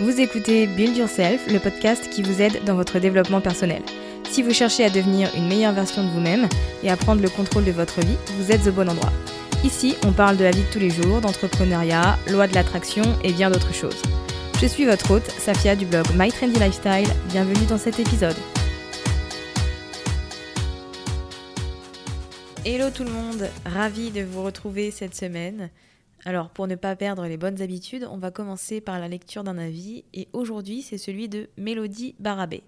Vous écoutez Build Yourself, le podcast qui vous aide dans votre développement personnel. Si vous cherchez à devenir une meilleure version de vous-même et à prendre le contrôle de votre vie, vous êtes au bon endroit. Ici, on parle de la vie de tous les jours, d'entrepreneuriat, loi de l'attraction et bien d'autres choses. Je suis votre hôte, Safia du blog My Trendy Lifestyle. Bienvenue dans cet épisode. Hello tout le monde, ravi de vous retrouver cette semaine. Alors, pour ne pas perdre les bonnes habitudes, on va commencer par la lecture d'un avis, et aujourd'hui c'est celui de Mélodie Barabé.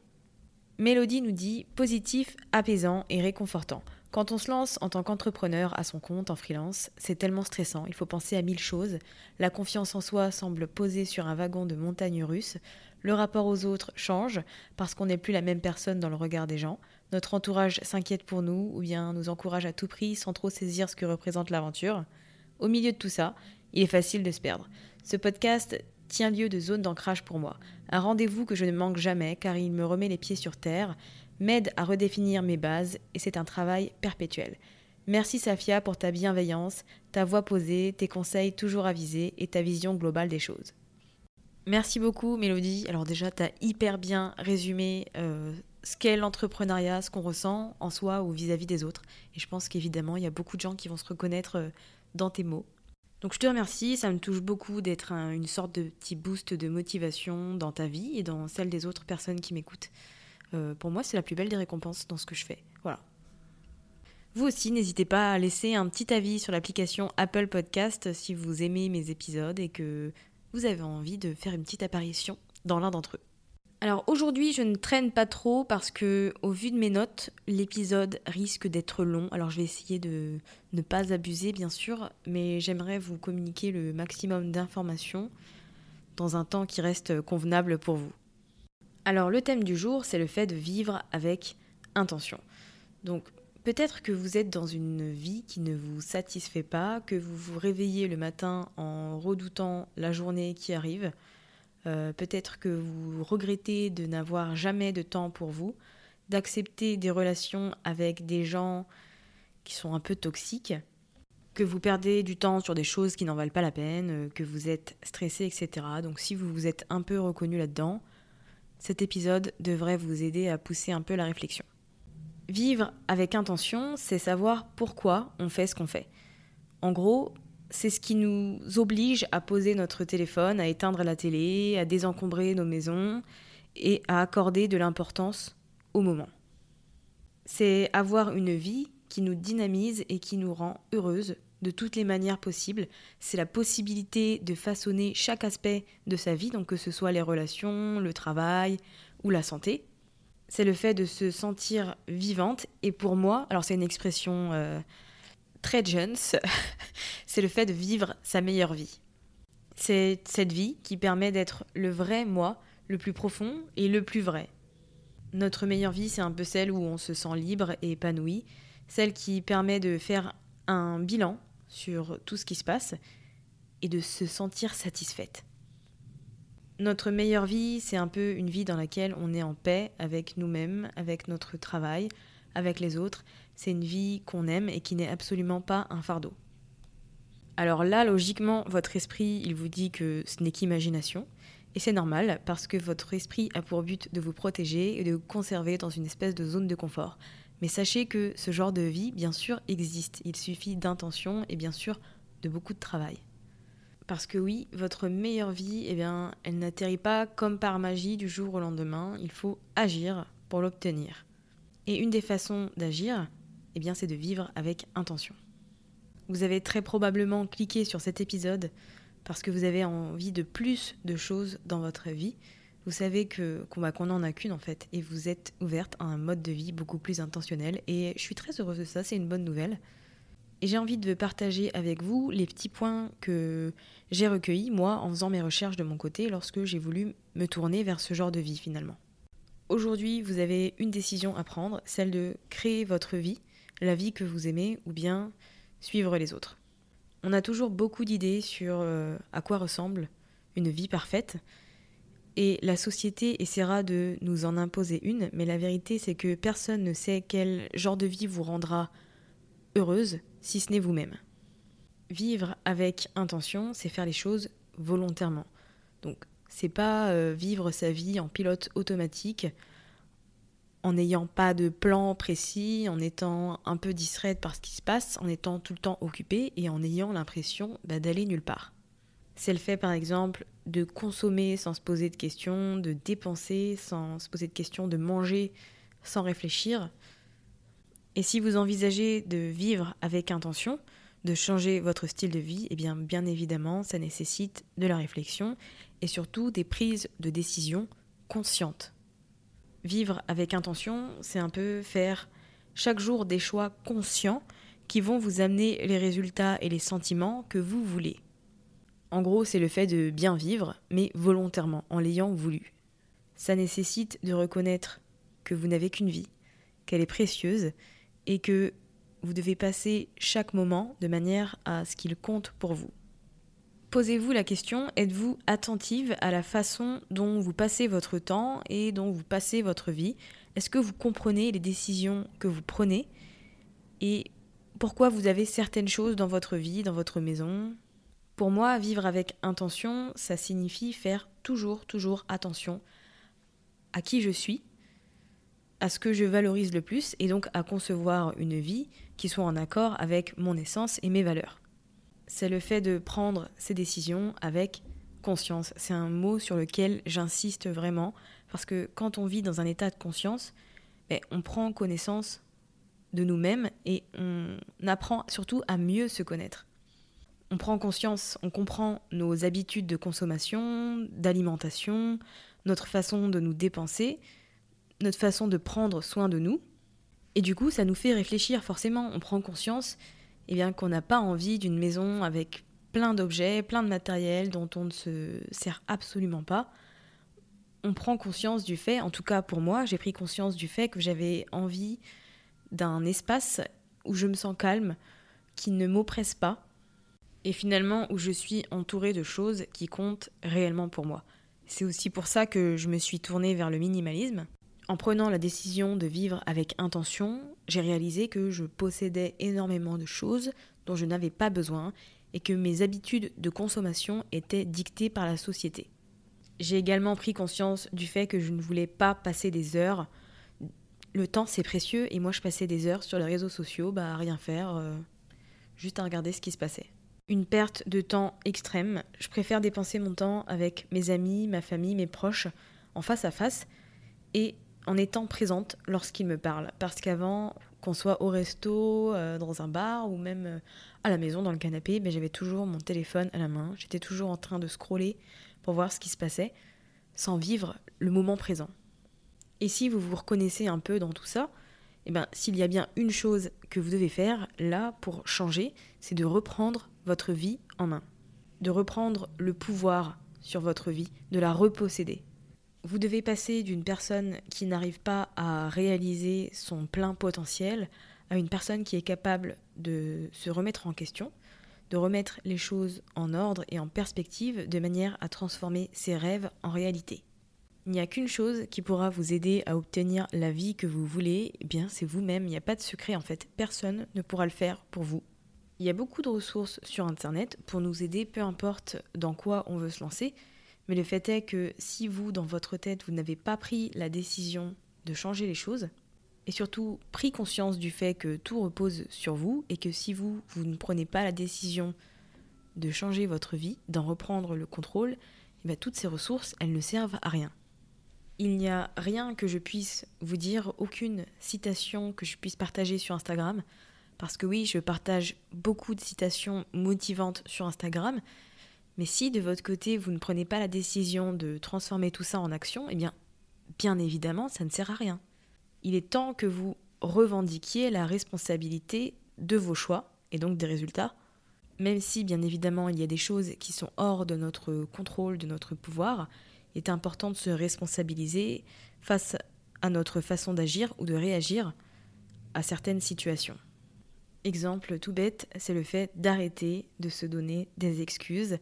Mélodie nous dit positif, apaisant et réconfortant. Quand on se lance en tant qu'entrepreneur à son compte en freelance, c'est tellement stressant, il faut penser à mille choses. La confiance en soi semble posée sur un wagon de montagne russe. Le rapport aux autres change parce qu'on n'est plus la même personne dans le regard des gens. Notre entourage s'inquiète pour nous ou bien nous encourage à tout prix sans trop saisir ce que représente l'aventure. Au milieu de tout ça, il est facile de se perdre. Ce podcast tient lieu de zone d'ancrage pour moi. Un rendez-vous que je ne manque jamais car il me remet les pieds sur terre, m'aide à redéfinir mes bases et c'est un travail perpétuel. Merci Safia pour ta bienveillance, ta voix posée, tes conseils toujours avisés et ta vision globale des choses. Merci beaucoup Mélodie. Alors déjà, tu as hyper bien résumé euh, ce qu'est l'entrepreneuriat, ce qu'on ressent en soi ou vis-à-vis des autres. Et je pense qu'évidemment, il y a beaucoup de gens qui vont se reconnaître euh, dans tes mots. Donc je te remercie, ça me touche beaucoup d'être une sorte de petit boost de motivation dans ta vie et dans celle des autres personnes qui m'écoutent. Euh, pour moi, c'est la plus belle des récompenses dans ce que je fais. Voilà. Vous aussi, n'hésitez pas à laisser un petit avis sur l'application Apple Podcast si vous aimez mes épisodes et que vous avez envie de faire une petite apparition dans l'un d'entre eux. Alors aujourd'hui, je ne traîne pas trop parce que, au vu de mes notes, l'épisode risque d'être long. Alors je vais essayer de ne pas abuser, bien sûr, mais j'aimerais vous communiquer le maximum d'informations dans un temps qui reste convenable pour vous. Alors le thème du jour, c'est le fait de vivre avec intention. Donc peut-être que vous êtes dans une vie qui ne vous satisfait pas, que vous vous réveillez le matin en redoutant la journée qui arrive. Euh, peut-être que vous regrettez de n'avoir jamais de temps pour vous, d'accepter des relations avec des gens qui sont un peu toxiques, que vous perdez du temps sur des choses qui n'en valent pas la peine, euh, que vous êtes stressé, etc. Donc si vous vous êtes un peu reconnu là-dedans, cet épisode devrait vous aider à pousser un peu la réflexion. Vivre avec intention, c'est savoir pourquoi on fait ce qu'on fait. En gros, c'est ce qui nous oblige à poser notre téléphone, à éteindre la télé, à désencombrer nos maisons et à accorder de l'importance au moment. C'est avoir une vie qui nous dynamise et qui nous rend heureuse de toutes les manières possibles. C'est la possibilité de façonner chaque aspect de sa vie, donc que ce soit les relations, le travail ou la santé. C'est le fait de se sentir vivante. Et pour moi, alors c'est une expression euh, très jeune, c'est le fait de vivre sa meilleure vie. C'est cette vie qui permet d'être le vrai moi, le plus profond et le plus vrai. Notre meilleure vie, c'est un peu celle où on se sent libre et épanoui, celle qui permet de faire un bilan sur tout ce qui se passe et de se sentir satisfaite. Notre meilleure vie, c'est un peu une vie dans laquelle on est en paix avec nous-mêmes, avec notre travail, avec les autres. C'est une vie qu'on aime et qui n'est absolument pas un fardeau. Alors là, logiquement, votre esprit, il vous dit que ce n'est qu'imagination. Et c'est normal parce que votre esprit a pour but de vous protéger et de vous conserver dans une espèce de zone de confort. Mais sachez que ce genre de vie, bien sûr, existe. Il suffit d'intention et bien sûr de beaucoup de travail. Parce que oui, votre meilleure vie, eh bien, elle n'atterrit pas comme par magie du jour au lendemain. Il faut agir pour l'obtenir. Et une des façons d'agir, eh bien, c'est de vivre avec intention. Vous avez très probablement cliqué sur cet épisode parce que vous avez envie de plus de choses dans votre vie. Vous savez que qu'on n'en a qu'une en fait, et vous êtes ouverte à un mode de vie beaucoup plus intentionnel. Et je suis très heureuse de ça, c'est une bonne nouvelle. Et j'ai envie de partager avec vous les petits points que j'ai recueillis, moi, en faisant mes recherches de mon côté, lorsque j'ai voulu me tourner vers ce genre de vie finalement. Aujourd'hui, vous avez une décision à prendre, celle de créer votre vie, la vie que vous aimez, ou bien suivre les autres. On a toujours beaucoup d'idées sur euh, à quoi ressemble une vie parfaite, et la société essaiera de nous en imposer une, mais la vérité c'est que personne ne sait quel genre de vie vous rendra heureuse si ce n'est vous-même. Vivre avec intention, c'est faire les choses volontairement. Donc, c'est pas euh, vivre sa vie en pilote automatique, en n'ayant pas de plan précis, en étant un peu distraite par ce qui se passe, en étant tout le temps occupée et en ayant l'impression bah, d'aller nulle part. C'est le fait par exemple de consommer sans se poser de questions, de dépenser sans se poser de questions, de manger sans réfléchir. Et si vous envisagez de vivre avec intention, de changer votre style de vie, eh bien bien évidemment, ça nécessite de la réflexion et surtout des prises de décision conscientes. Vivre avec intention, c'est un peu faire chaque jour des choix conscients qui vont vous amener les résultats et les sentiments que vous voulez. En gros, c'est le fait de bien vivre, mais volontairement, en l'ayant voulu. Ça nécessite de reconnaître que vous n'avez qu'une vie, qu'elle est précieuse, et que vous devez passer chaque moment de manière à ce qu'il compte pour vous. Posez-vous la question, êtes-vous attentive à la façon dont vous passez votre temps et dont vous passez votre vie? Est-ce que vous comprenez les décisions que vous prenez? Et pourquoi vous avez certaines choses dans votre vie, dans votre maison? Pour moi, vivre avec intention, ça signifie faire toujours, toujours attention à qui je suis, à ce que je valorise le plus et donc à concevoir une vie qui soit en accord avec mon essence et mes valeurs c'est le fait de prendre ses décisions avec conscience. C'est un mot sur lequel j'insiste vraiment, parce que quand on vit dans un état de conscience, ben, on prend connaissance de nous-mêmes et on apprend surtout à mieux se connaître. On prend conscience, on comprend nos habitudes de consommation, d'alimentation, notre façon de nous dépenser, notre façon de prendre soin de nous. Et du coup, ça nous fait réfléchir forcément. On prend conscience eh bien qu'on n'a pas envie d'une maison avec plein d'objets, plein de matériel dont on ne se sert absolument pas. On prend conscience du fait, en tout cas pour moi, j'ai pris conscience du fait que j'avais envie d'un espace où je me sens calme, qui ne m'oppresse pas, et finalement où je suis entourée de choses qui comptent réellement pour moi. C'est aussi pour ça que je me suis tournée vers le minimalisme, en prenant la décision de vivre avec intention, j'ai réalisé que je possédais énormément de choses dont je n'avais pas besoin et que mes habitudes de consommation étaient dictées par la société. J'ai également pris conscience du fait que je ne voulais pas passer des heures. Le temps c'est précieux et moi je passais des heures sur les réseaux sociaux bah, à rien faire, euh, juste à regarder ce qui se passait. Une perte de temps extrême. Je préfère dépenser mon temps avec mes amis, ma famille, mes proches, en face à face et en étant présente lorsqu'il me parle. Parce qu'avant, qu'on soit au resto, euh, dans un bar ou même euh, à la maison dans le canapé, ben, j'avais toujours mon téléphone à la main. J'étais toujours en train de scroller pour voir ce qui se passait, sans vivre le moment présent. Et si vous vous reconnaissez un peu dans tout ça, eh ben, s'il y a bien une chose que vous devez faire là pour changer, c'est de reprendre votre vie en main. De reprendre le pouvoir sur votre vie, de la reposséder. Vous devez passer d'une personne qui n'arrive pas à réaliser son plein potentiel à une personne qui est capable de se remettre en question, de remettre les choses en ordre et en perspective de manière à transformer ses rêves en réalité. Il n'y a qu'une chose qui pourra vous aider à obtenir la vie que vous voulez, eh bien c'est vous-même, il n'y a pas de secret en fait, personne ne pourra le faire pour vous. Il y a beaucoup de ressources sur internet pour nous aider, peu importe dans quoi on veut se lancer, mais le fait est que si vous, dans votre tête, vous n'avez pas pris la décision de changer les choses, et surtout pris conscience du fait que tout repose sur vous, et que si vous, vous ne prenez pas la décision de changer votre vie, d'en reprendre le contrôle, eh bien, toutes ces ressources, elles ne servent à rien. Il n'y a rien que je puisse vous dire, aucune citation que je puisse partager sur Instagram, parce que oui, je partage beaucoup de citations motivantes sur Instagram, mais si de votre côté vous ne prenez pas la décision de transformer tout ça en action, eh bien, bien évidemment, ça ne sert à rien. Il est temps que vous revendiquiez la responsabilité de vos choix et donc des résultats, même si bien évidemment il y a des choses qui sont hors de notre contrôle, de notre pouvoir, il est important de se responsabiliser face à notre façon d'agir ou de réagir à certaines situations. Exemple tout bête, c'est le fait d'arrêter de se donner des excuses.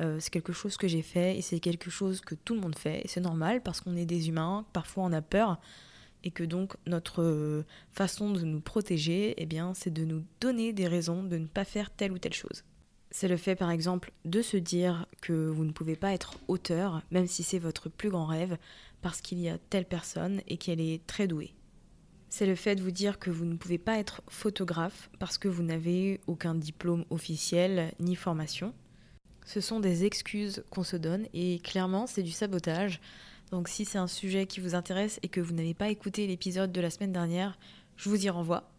Euh, c'est quelque chose que j'ai fait et c'est quelque chose que tout le monde fait. C'est normal parce qu'on est des humains, parfois on a peur et que donc notre façon de nous protéger, eh bien, c'est de nous donner des raisons de ne pas faire telle ou telle chose. C'est le fait par exemple de se dire que vous ne pouvez pas être auteur, même si c'est votre plus grand rêve, parce qu'il y a telle personne et qu'elle est très douée. C'est le fait de vous dire que vous ne pouvez pas être photographe parce que vous n'avez aucun diplôme officiel ni formation. Ce sont des excuses qu'on se donne et clairement c'est du sabotage. Donc si c'est un sujet qui vous intéresse et que vous n'avez pas écouté l'épisode de la semaine dernière, je vous y renvoie.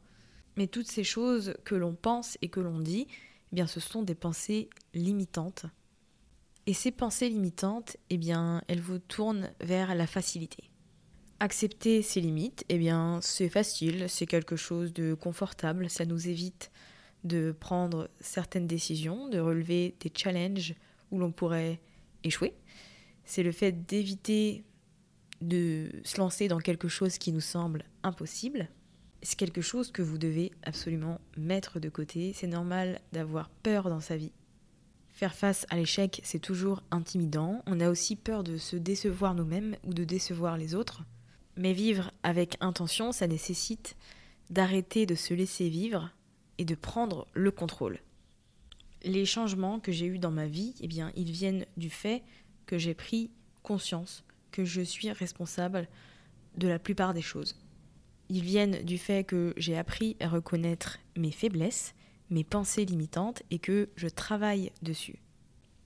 Mais toutes ces choses que l'on pense et que l'on dit, eh bien ce sont des pensées limitantes. Et ces pensées limitantes, eh bien, elles vous tournent vers la facilité. Accepter ses limites, eh bien, c'est facile, c'est quelque chose de confortable, ça nous évite de prendre certaines décisions, de relever des challenges où l'on pourrait échouer. C'est le fait d'éviter de se lancer dans quelque chose qui nous semble impossible c'est quelque chose que vous devez absolument mettre de côté. C'est normal d'avoir peur dans sa vie. Faire face à l'échec, c'est toujours intimidant. On a aussi peur de se décevoir nous-mêmes ou de décevoir les autres. Mais vivre avec intention, ça nécessite d'arrêter de se laisser vivre et de prendre le contrôle. Les changements que j'ai eus dans ma vie, eh bien, ils viennent du fait que j'ai pris conscience que je suis responsable de la plupart des choses. Ils viennent du fait que j'ai appris à reconnaître mes faiblesses, mes pensées limitantes et que je travaille dessus.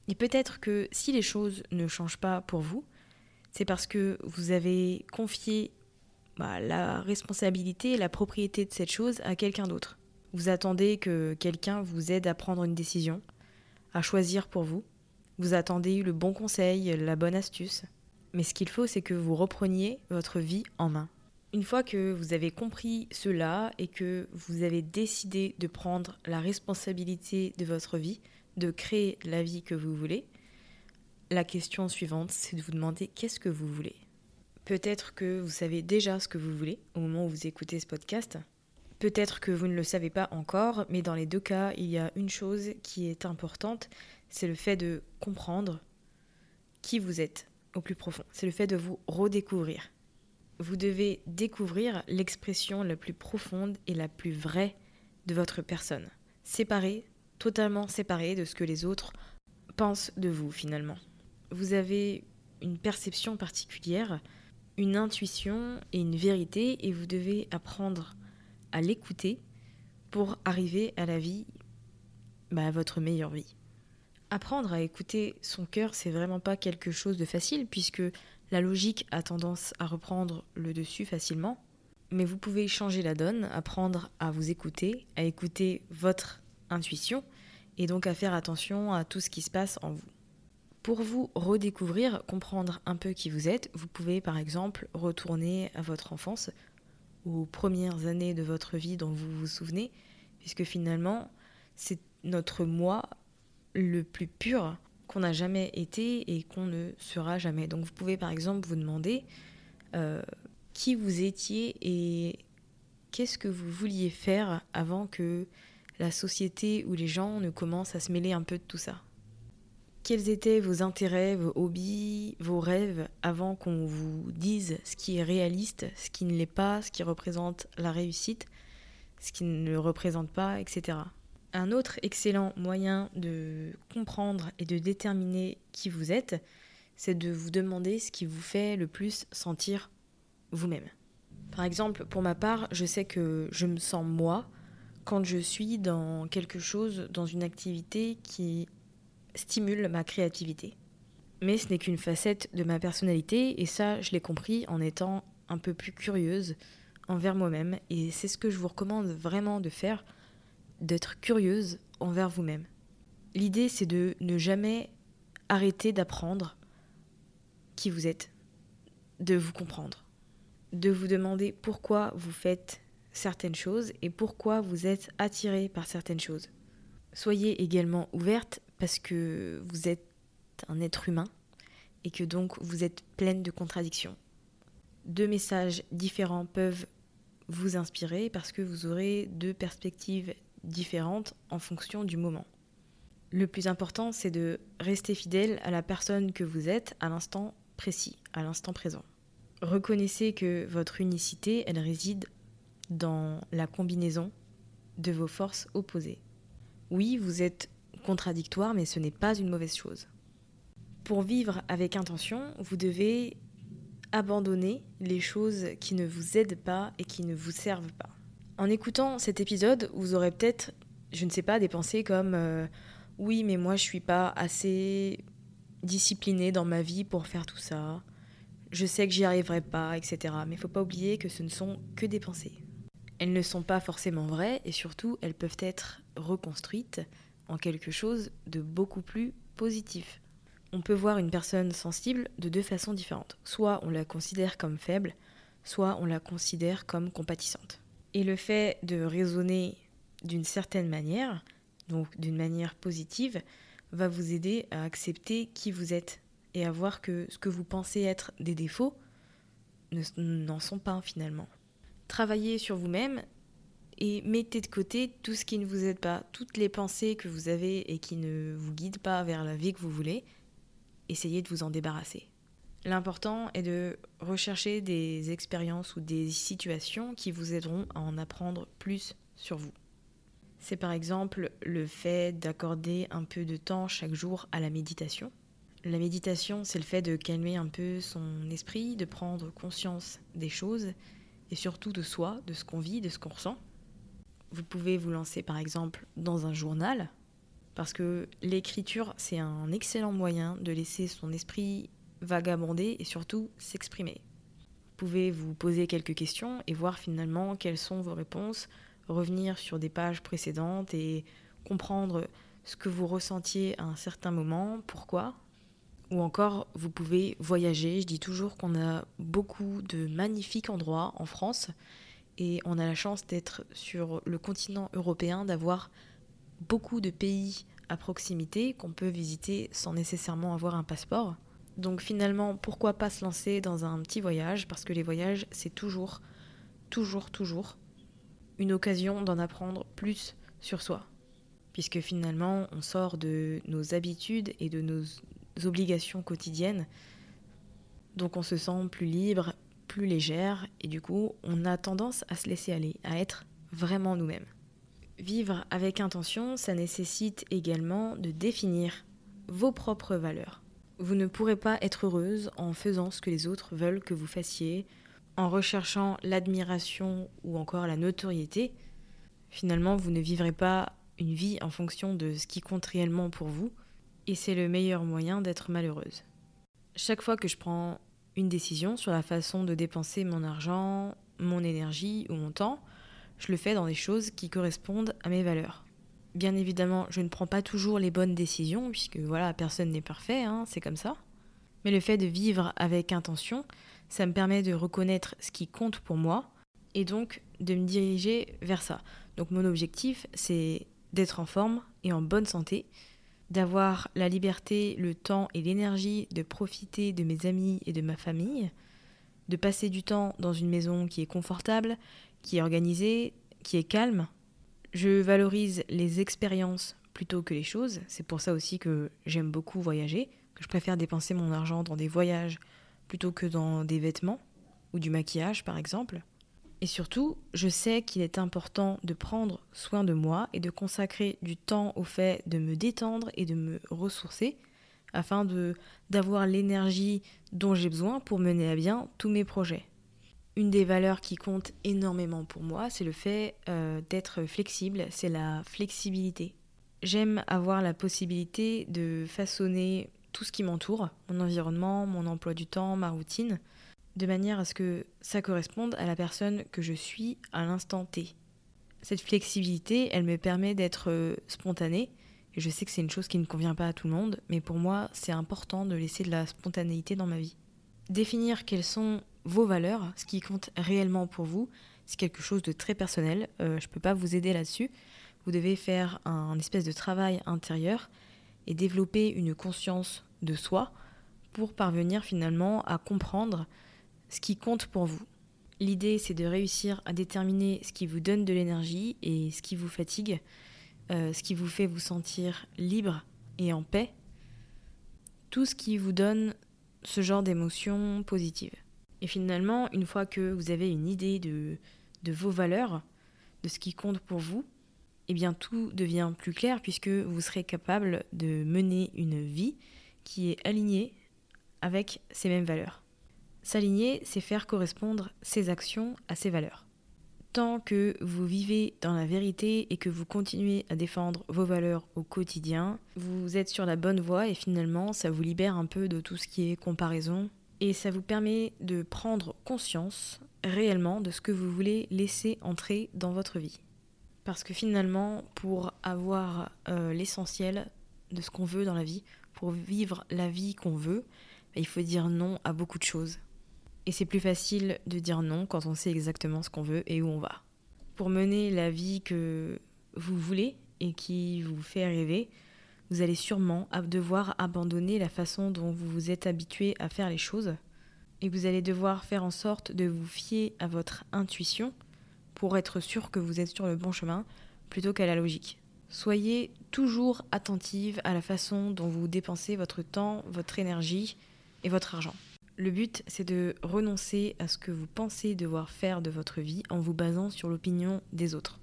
Et peut-être que si les choses ne changent pas pour vous, c'est parce que vous avez confié bah, la responsabilité et la propriété de cette chose à quelqu'un d'autre. Vous attendez que quelqu'un vous aide à prendre une décision, à choisir pour vous. Vous attendez le bon conseil, la bonne astuce. Mais ce qu'il faut, c'est que vous repreniez votre vie en main. Une fois que vous avez compris cela et que vous avez décidé de prendre la responsabilité de votre vie, de créer la vie que vous voulez, la question suivante, c'est de vous demander qu'est-ce que vous voulez. Peut-être que vous savez déjà ce que vous voulez au moment où vous écoutez ce podcast. Peut-être que vous ne le savez pas encore, mais dans les deux cas, il y a une chose qui est importante, c'est le fait de comprendre qui vous êtes au plus profond. C'est le fait de vous redécouvrir vous devez découvrir l'expression la plus profonde et la plus vraie de votre personne, séparée, totalement séparée de ce que les autres pensent de vous finalement. Vous avez une perception particulière, une intuition et une vérité et vous devez apprendre à l'écouter pour arriver à la vie, bah, à votre meilleure vie. Apprendre à écouter son cœur, c'est vraiment pas quelque chose de facile puisque la logique a tendance à reprendre le dessus facilement, mais vous pouvez changer la donne, apprendre à vous écouter, à écouter votre intuition et donc à faire attention à tout ce qui se passe en vous. Pour vous redécouvrir, comprendre un peu qui vous êtes, vous pouvez par exemple retourner à votre enfance, aux premières années de votre vie dont vous vous souvenez, puisque finalement c'est notre moi le plus pur qu'on n'a jamais été et qu'on ne sera jamais. Donc vous pouvez par exemple vous demander euh, qui vous étiez et qu'est-ce que vous vouliez faire avant que la société où les gens ne commencent à se mêler un peu de tout ça. Quels étaient vos intérêts, vos hobbies, vos rêves avant qu'on vous dise ce qui est réaliste, ce qui ne l'est pas, ce qui représente la réussite, ce qui ne le représente pas, etc. Un autre excellent moyen de comprendre et de déterminer qui vous êtes, c'est de vous demander ce qui vous fait le plus sentir vous-même. Par exemple, pour ma part, je sais que je me sens moi quand je suis dans quelque chose, dans une activité qui stimule ma créativité. Mais ce n'est qu'une facette de ma personnalité et ça, je l'ai compris en étant un peu plus curieuse envers moi-même et c'est ce que je vous recommande vraiment de faire, d'être curieuse envers vous-même. L'idée, c'est de ne jamais arrêter d'apprendre qui vous êtes, de vous comprendre, de vous demander pourquoi vous faites certaines choses et pourquoi vous êtes attiré par certaines choses. Soyez également ouverte parce que vous êtes un être humain et que donc vous êtes pleine de contradictions. Deux messages différents peuvent vous inspirer parce que vous aurez deux perspectives différentes en fonction du moment. Le plus important, c'est de rester fidèle à la personne que vous êtes à l'instant précis, à l'instant présent. Reconnaissez que votre unicité, elle réside dans la combinaison de vos forces opposées. Oui, vous êtes contradictoire, mais ce n'est pas une mauvaise chose. Pour vivre avec intention, vous devez abandonner les choses qui ne vous aident pas et qui ne vous servent pas. En écoutant cet épisode, vous aurez peut-être, je ne sais pas, des pensées comme euh, oui, mais moi je suis pas assez disciplinée dans ma vie pour faire tout ça. Je sais que j'y arriverai pas, etc. Mais il faut pas oublier que ce ne sont que des pensées. Elles ne sont pas forcément vraies et surtout elles peuvent être reconstruites en quelque chose de beaucoup plus positif. On peut voir une personne sensible de deux façons différentes. Soit on la considère comme faible, soit on la considère comme compatissante. Et le fait de raisonner d'une certaine manière, donc d'une manière positive, va vous aider à accepter qui vous êtes et à voir que ce que vous pensez être des défauts n'en sont pas finalement. Travaillez sur vous-même et mettez de côté tout ce qui ne vous aide pas, toutes les pensées que vous avez et qui ne vous guident pas vers la vie que vous voulez. Essayez de vous en débarrasser. L'important est de rechercher des expériences ou des situations qui vous aideront à en apprendre plus sur vous. C'est par exemple le fait d'accorder un peu de temps chaque jour à la méditation. La méditation, c'est le fait de calmer un peu son esprit, de prendre conscience des choses et surtout de soi, de ce qu'on vit, de ce qu'on ressent. Vous pouvez vous lancer par exemple dans un journal, parce que l'écriture, c'est un excellent moyen de laisser son esprit vagabonder et surtout s'exprimer. Vous pouvez vous poser quelques questions et voir finalement quelles sont vos réponses, revenir sur des pages précédentes et comprendre ce que vous ressentiez à un certain moment, pourquoi. Ou encore, vous pouvez voyager. Je dis toujours qu'on a beaucoup de magnifiques endroits en France et on a la chance d'être sur le continent européen, d'avoir beaucoup de pays à proximité qu'on peut visiter sans nécessairement avoir un passeport. Donc finalement, pourquoi pas se lancer dans un petit voyage? Parce que les voyages, c'est toujours, toujours, toujours une occasion d'en apprendre plus sur soi. Puisque finalement, on sort de nos habitudes et de nos obligations quotidiennes. Donc on se sent plus libre, plus légère et du coup on a tendance à se laisser aller, à être vraiment nous-mêmes. Vivre avec intention, ça nécessite également de définir vos propres valeurs. Vous ne pourrez pas être heureuse en faisant ce que les autres veulent que vous fassiez, en recherchant l'admiration ou encore la notoriété. Finalement, vous ne vivrez pas une vie en fonction de ce qui compte réellement pour vous, et c'est le meilleur moyen d'être malheureuse. Chaque fois que je prends une décision sur la façon de dépenser mon argent, mon énergie ou mon temps, je le fais dans des choses qui correspondent à mes valeurs. Bien évidemment, je ne prends pas toujours les bonnes décisions, puisque voilà, personne n'est parfait, hein, c'est comme ça. Mais le fait de vivre avec intention, ça me permet de reconnaître ce qui compte pour moi et donc de me diriger vers ça. Donc mon objectif, c'est d'être en forme et en bonne santé, d'avoir la liberté, le temps et l'énergie de profiter de mes amis et de ma famille, de passer du temps dans une maison qui est confortable, qui est organisée, qui est calme. Je valorise les expériences plutôt que les choses. C'est pour ça aussi que j'aime beaucoup voyager, que je préfère dépenser mon argent dans des voyages plutôt que dans des vêtements ou du maquillage par exemple. Et surtout, je sais qu'il est important de prendre soin de moi et de consacrer du temps au fait de me détendre et de me ressourcer afin de d'avoir l'énergie dont j'ai besoin pour mener à bien tous mes projets. Une des valeurs qui compte énormément pour moi, c'est le fait euh, d'être flexible, c'est la flexibilité. J'aime avoir la possibilité de façonner tout ce qui m'entoure, mon environnement, mon emploi du temps, ma routine, de manière à ce que ça corresponde à la personne que je suis à l'instant T. Cette flexibilité, elle me permet d'être euh, spontanée, et je sais que c'est une chose qui ne convient pas à tout le monde, mais pour moi, c'est important de laisser de la spontanéité dans ma vie. Définir quelles sont vos valeurs, ce qui compte réellement pour vous, c'est quelque chose de très personnel, euh, je ne peux pas vous aider là-dessus. Vous devez faire un espèce de travail intérieur et développer une conscience de soi pour parvenir finalement à comprendre ce qui compte pour vous. L'idée, c'est de réussir à déterminer ce qui vous donne de l'énergie et ce qui vous fatigue, euh, ce qui vous fait vous sentir libre et en paix, tout ce qui vous donne ce genre d'émotions positives. Et finalement, une fois que vous avez une idée de, de vos valeurs, de ce qui compte pour vous, eh bien tout devient plus clair puisque vous serez capable de mener une vie qui est alignée avec ces mêmes valeurs. S'aligner, c'est faire correspondre ses actions à ses valeurs. Tant que vous vivez dans la vérité et que vous continuez à défendre vos valeurs au quotidien, vous êtes sur la bonne voie et finalement ça vous libère un peu de tout ce qui est comparaison et ça vous permet de prendre conscience réellement de ce que vous voulez laisser entrer dans votre vie. Parce que finalement, pour avoir euh, l'essentiel de ce qu'on veut dans la vie, pour vivre la vie qu'on veut, bah, il faut dire non à beaucoup de choses. Et c'est plus facile de dire non quand on sait exactement ce qu'on veut et où on va. Pour mener la vie que vous voulez et qui vous fait rêver, vous allez sûrement devoir abandonner la façon dont vous vous êtes habitué à faire les choses et vous allez devoir faire en sorte de vous fier à votre intuition pour être sûr que vous êtes sur le bon chemin plutôt qu'à la logique. Soyez toujours attentive à la façon dont vous dépensez votre temps, votre énergie et votre argent. Le but, c'est de renoncer à ce que vous pensez devoir faire de votre vie en vous basant sur l'opinion des autres.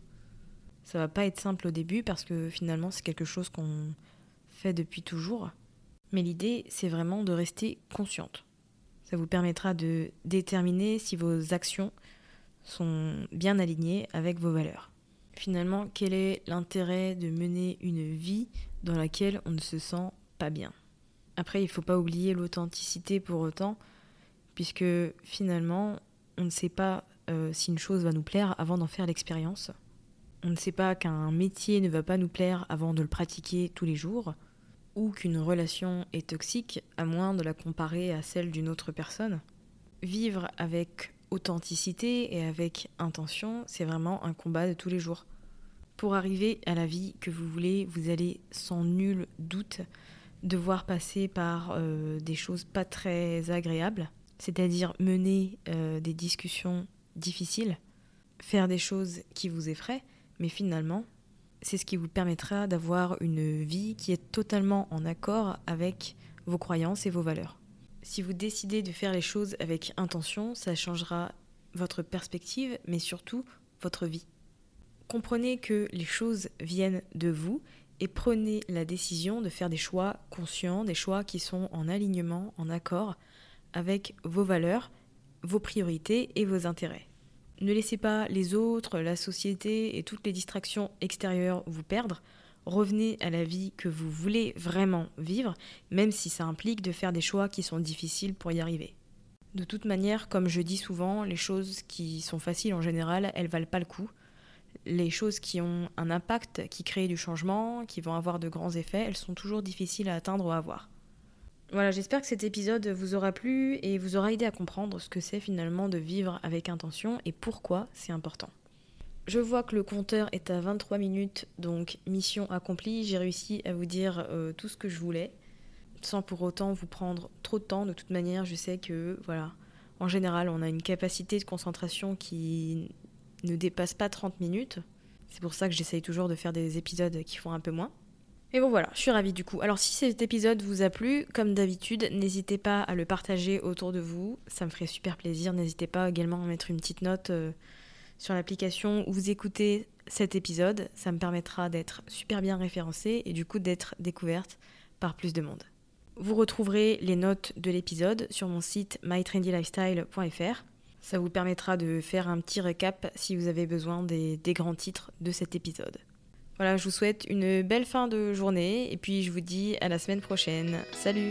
Ça va pas être simple au début parce que finalement c'est quelque chose qu'on fait depuis toujours. Mais l'idée, c'est vraiment de rester consciente. Ça vous permettra de déterminer si vos actions sont bien alignées avec vos valeurs. Finalement, quel est l'intérêt de mener une vie dans laquelle on ne se sent pas bien? Après, il ne faut pas oublier l'authenticité pour autant, puisque finalement, on ne sait pas euh, si une chose va nous plaire avant d'en faire l'expérience. On ne sait pas qu'un métier ne va pas nous plaire avant de le pratiquer tous les jours, ou qu'une relation est toxique à moins de la comparer à celle d'une autre personne. Vivre avec authenticité et avec intention, c'est vraiment un combat de tous les jours. Pour arriver à la vie que vous voulez, vous allez sans nul doute devoir passer par euh, des choses pas très agréables, c'est-à-dire mener euh, des discussions difficiles, faire des choses qui vous effraient, mais finalement, c'est ce qui vous permettra d'avoir une vie qui est totalement en accord avec vos croyances et vos valeurs. Si vous décidez de faire les choses avec intention, ça changera votre perspective, mais surtout votre vie. Comprenez que les choses viennent de vous et prenez la décision de faire des choix conscients, des choix qui sont en alignement, en accord avec vos valeurs, vos priorités et vos intérêts. Ne laissez pas les autres, la société et toutes les distractions extérieures vous perdre. Revenez à la vie que vous voulez vraiment vivre, même si ça implique de faire des choix qui sont difficiles pour y arriver. De toute manière, comme je dis souvent, les choses qui sont faciles en général, elles valent pas le coup les choses qui ont un impact, qui créent du changement, qui vont avoir de grands effets, elles sont toujours difficiles à atteindre ou à avoir. Voilà, j'espère que cet épisode vous aura plu et vous aura aidé à comprendre ce que c'est finalement de vivre avec intention et pourquoi c'est important. Je vois que le compteur est à 23 minutes, donc mission accomplie. J'ai réussi à vous dire euh, tout ce que je voulais, sans pour autant vous prendre trop de temps. De toute manière, je sais que, voilà, en général, on a une capacité de concentration qui ne dépasse pas 30 minutes. C'est pour ça que j'essaye toujours de faire des épisodes qui font un peu moins. Et bon voilà, je suis ravie du coup. Alors si cet épisode vous a plu, comme d'habitude, n'hésitez pas à le partager autour de vous, ça me ferait super plaisir. N'hésitez pas également à mettre une petite note euh, sur l'application où vous écoutez cet épisode, ça me permettra d'être super bien référencée et du coup d'être découverte par plus de monde. Vous retrouverez les notes de l'épisode sur mon site mytrendylifestyle.fr. Ça vous permettra de faire un petit récap si vous avez besoin des, grands titres de cet épisode. Voilà, je vous souhaite une belle fin de journée et puis je vous dis à la semaine prochaine. Salut